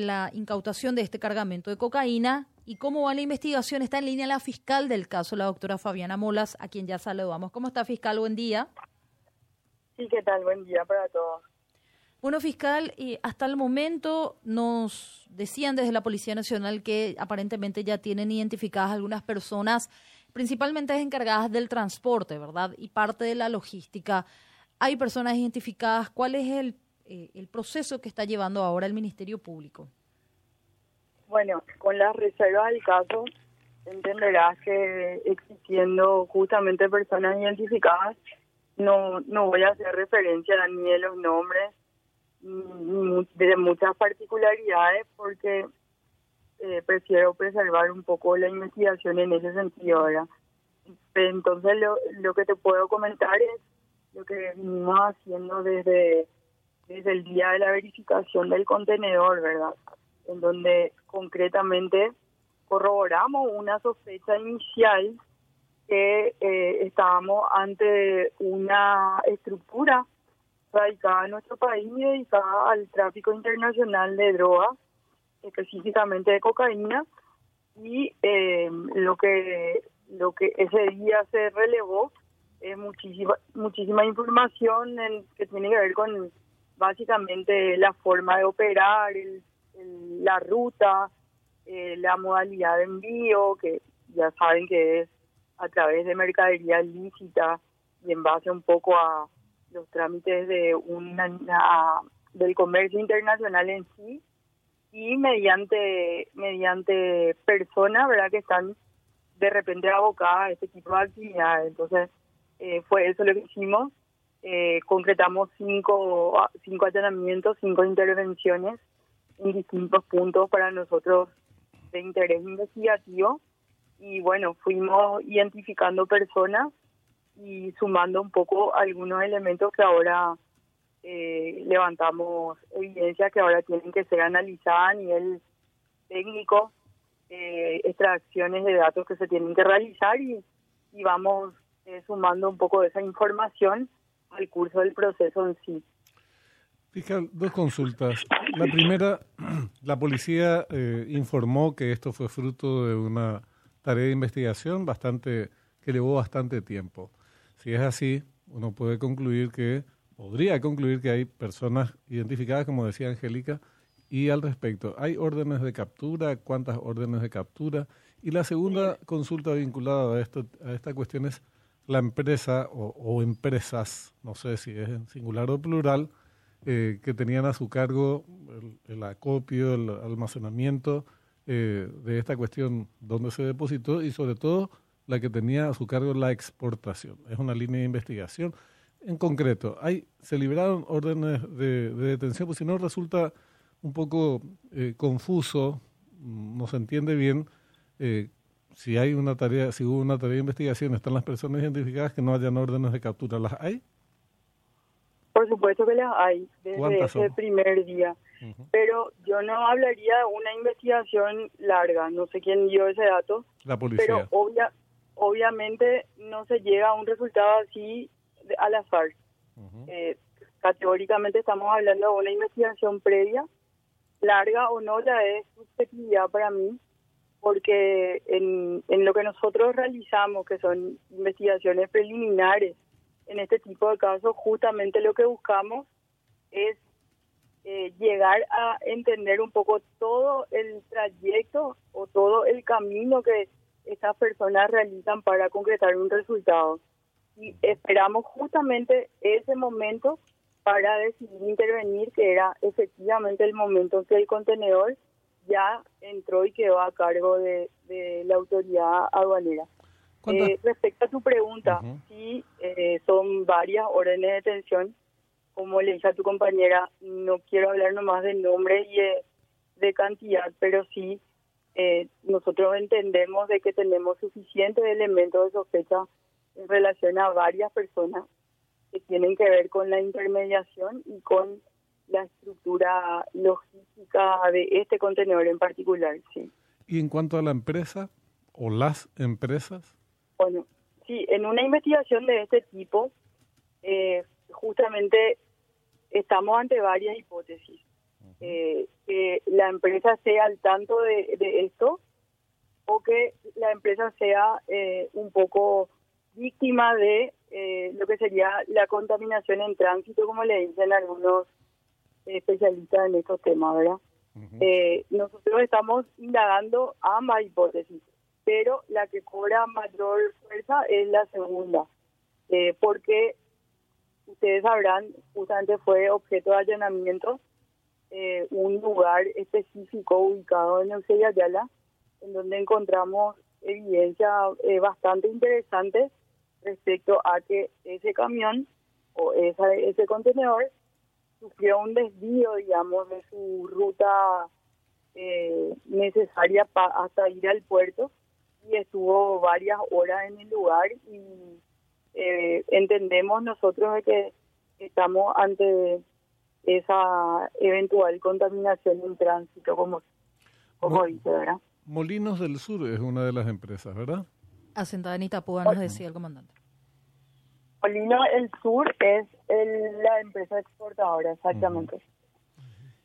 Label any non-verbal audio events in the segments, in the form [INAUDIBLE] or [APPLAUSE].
la incautación de este cargamento de cocaína y cómo va la investigación. Está en línea la fiscal del caso, la doctora Fabiana Molas, a quien ya saludamos. ¿Cómo está, fiscal? Buen día. Sí, ¿qué tal? Buen día para todos. Bueno, fiscal, y hasta el momento nos decían desde la Policía Nacional que aparentemente ya tienen identificadas algunas personas, principalmente encargadas del transporte, ¿verdad? Y parte de la logística. Hay personas identificadas. ¿Cuál es el eh, el proceso que está llevando ahora el Ministerio Público? Bueno, con las reservas del caso, entenderás que existiendo justamente personas identificadas, no, no voy a hacer referencia ni de los nombres ni de muchas particularidades porque eh, prefiero preservar un poco la investigación en ese sentido. ahora. Entonces lo, lo que te puedo comentar es lo que venimos haciendo desde desde el día de la verificación del contenedor, ¿verdad? En donde concretamente corroboramos una sospecha inicial que eh, estábamos ante una estructura radicada en nuestro país y dedicada al tráfico internacional de drogas, específicamente de cocaína, y eh, lo que lo que ese día se relevó es muchísima muchísima información en, que tiene que ver con básicamente la forma de operar, la ruta, eh, la modalidad de envío, que ya saben que es a través de mercadería lícita y en base un poco a los trámites de una, del comercio internacional en sí y mediante mediante personas verdad que están de repente abocadas a este tipo de actividades. Entonces eh, fue eso lo que hicimos eh, concretamos cinco, cinco allanamientos, cinco intervenciones en distintos puntos para nosotros de interés investigativo. Y bueno, fuimos identificando personas y sumando un poco algunos elementos que ahora eh, levantamos evidencia que ahora tienen que ser analizadas a nivel técnico, eh, extracciones de datos que se tienen que realizar y, y vamos eh, sumando un poco de esa información al curso del proceso en sí. Fiscal, dos consultas. La primera, [CLEARS THROAT] la policía eh, informó que esto fue fruto de una tarea de investigación bastante que llevó bastante tiempo. Si es así, uno puede concluir que, podría concluir que hay personas identificadas, como decía Angélica, y al respecto, ¿hay órdenes de captura? ¿Cuántas órdenes de captura? Y la segunda consulta vinculada a, esto, a esta cuestión es, la empresa o, empresas, no sé si es en singular o plural, eh, que tenían a su cargo el, acopio, el almacenamiento eh, de esta cuestión, dónde se depositó y sobre todo la que tenía a su cargo la exportación. Es una línea de investigación. En concreto, hay, se libraron órdenes de, detención, pues si no resulta un poco eh, confuso, no se entiende bien si hay una tarea, si hubo una tarea de investigación, están las personas identificadas que no hayan órdenes de captura, ¿las hay? Por supuesto que las hay, desde ese primer día. Pero yo no hablaría de una investigación larga, no sé quién dio ese dato. La policía. Pero obvia, obviamente no se llega a un resultado así al azar. Eh, categóricamente estamos hablando de una investigación previa, larga o no, la es subjetividad para mí porque en, lo que nosotros realizamos, que son investigaciones preliminares, en este tipo de casos, justamente lo que buscamos es eh, llegar a entender un poco todo el trayecto o todo el camino que estas personas realizan para concretar un resultado. Y esperamos justamente ese momento para decidir intervenir, que era efectivamente el momento en que el contenedor ya entró y quedó a cargo de, la autoridad aduanera. Eh, respecto a tu pregunta, sí, eh, son varias órdenes de detención. Como le dije a tu compañera, no quiero hablar nomás de nombre y de, cantidad, pero sí eh, nosotros entendemos de que tenemos suficientes elementos de sospecha en relación a varias personas que tienen que ver con la intermediación y con la estructura logística de este contenedor en particular, sí. ¿Y en cuanto a la empresa o las empresas? Bueno, sí, en una investigación de este tipo, eh, justamente estamos ante varias hipótesis. eh, que la empresa esté al tanto de, de esto o que la empresa sea eh, un poco víctima de eh, lo que sería la contaminación en tránsito, como le dicen algunos especialistas en estos temas, ¿verdad? eh, nosotros estamos indagando ambas hipótesis, pero la que cobra mayor fuerza es la segunda, eh, porque ustedes sabrán, justamente fue objeto de allanamiento eh, un lugar específico ubicado en Eusebio Ayala, en donde encontramos evidencia eh, bastante interesante respecto a que ese camión o esa, ese contenedor sufrió un desvío, digamos, de su ruta eh, necesaria pa, hasta ir al puerto y estuvo varias horas en el lugar y eh, entendemos nosotros de que estamos ante esa eventual contaminación en tránsito, como, como dice, ¿verdad? Molinos del Sur es una de las empresas, ¿verdad? Asentada en Itapúa, nos decía el comandante. Molino el Sur es el, la empresa exportadora, exactamente.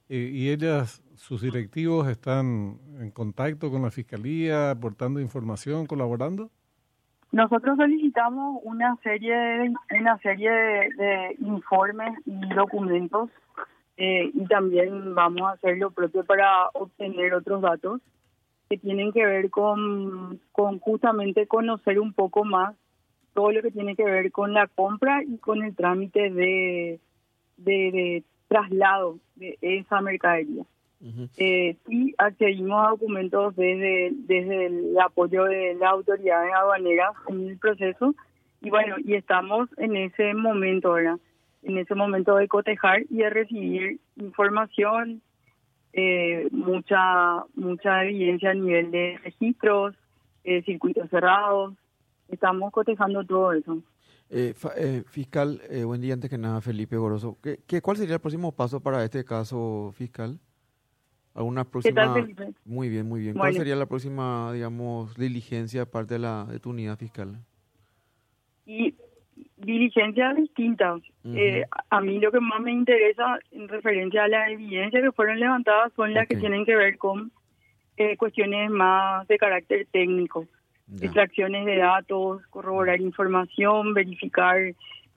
Eh, ¿Y ellas, sus directivos, están en contacto con la Fiscalía, aportando información, colaborando? Nosotros solicitamos una serie de, una serie de, de informes y documentos eh, y también vamos a hacer lo propio para obtener otros datos que tienen que ver con, con justamente conocer un poco más todo lo que tiene que ver con la compra y con el trámite de, de, de traslado de esa mercadería. Eh, y accedimos a documentos desde, desde el apoyo de la autoridad aduanera en el proceso y bueno, y estamos en ese momento, ¿verdad? En ese momento de cotejar y de recibir información, eh, mucha mucha evidencia a nivel de registros, eh, circuitos cerrados, estamos cotejando todo eso. Eh, fa- eh, fiscal, eh, buen día antes que nada, Felipe Goroso. ¿Qué, qué, cuál sería el próximo paso para este caso fiscal? ¿Alguna ¿Qué próxima? tal, Felipe? Muy bien, muy bien. ¿Cuál sería la próxima, digamos, diligencia aparte de, la, de tu unidad fiscal? y diligencias distintas. Eh, a mí lo que más me interesa en referencia a las evidencias que fueron levantadas son las que tienen que ver con eh, cuestiones más de carácter técnico, Extracciones de datos, corroborar información, verificar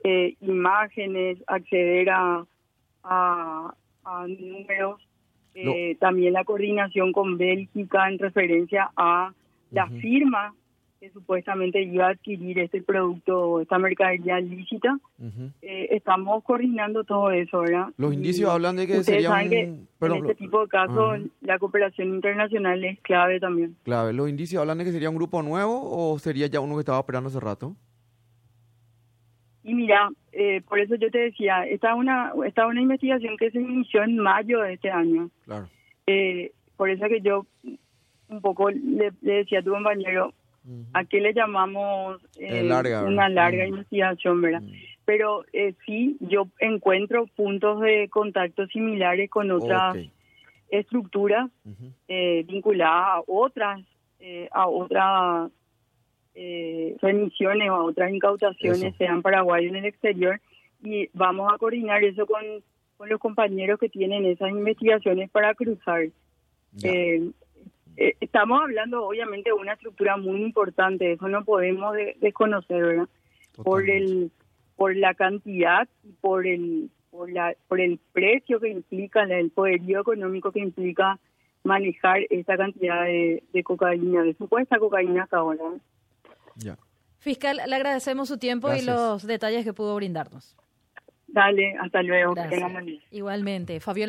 eh, imágenes, acceder a, a, a números, eh, también la coordinación con Bélgica en referencia a la firma que supuestamente iba a adquirir este producto, esta mercadería lícita. Eh, estamos coordinando todo eso, ¿verdad? Los Y indicios hablan de que sería saben que un... perdón, en este tipo de casos la cooperación internacional es clave también. clave. ¿Los indicios hablan de que sería un grupo nuevo o sería ya uno que estaba operando hace rato? Y mira, eh, por eso yo te decía, esta es una, esta es una investigación que se inició en mayo de este año. Claro. Eh, por eso que yo un poco le, le decía a tu compañero, Ujú. ¿a qué le llamamos eh, Eh, una larga investigación, verdad? Mm. Pero eh, sí, yo encuentro puntos de contacto similares con otras estructuras eh, vinculadas a otras eh, a otras eh, remisiones o a otras incautaciones, Eso. sean paraguayos en el exterior, y vamos a coordinar eso con, con los compañeros que tienen esas investigaciones para cruzar. Eh, eh, estamos hablando obviamente de una estructura muy importante, eso no podemos de- desconocer, ¿verdad? Por el por la cantidad y por el por la por el precio que implica el poderío económico que implica manejar esta cantidad de, de cocaína, de supuesta cocaína hasta ahora. Ya. Fiscal, le agradecemos su tiempo Gracias. y los detalles que pudo brindarnos. Dale, hasta luego. Igualmente. Fabiola.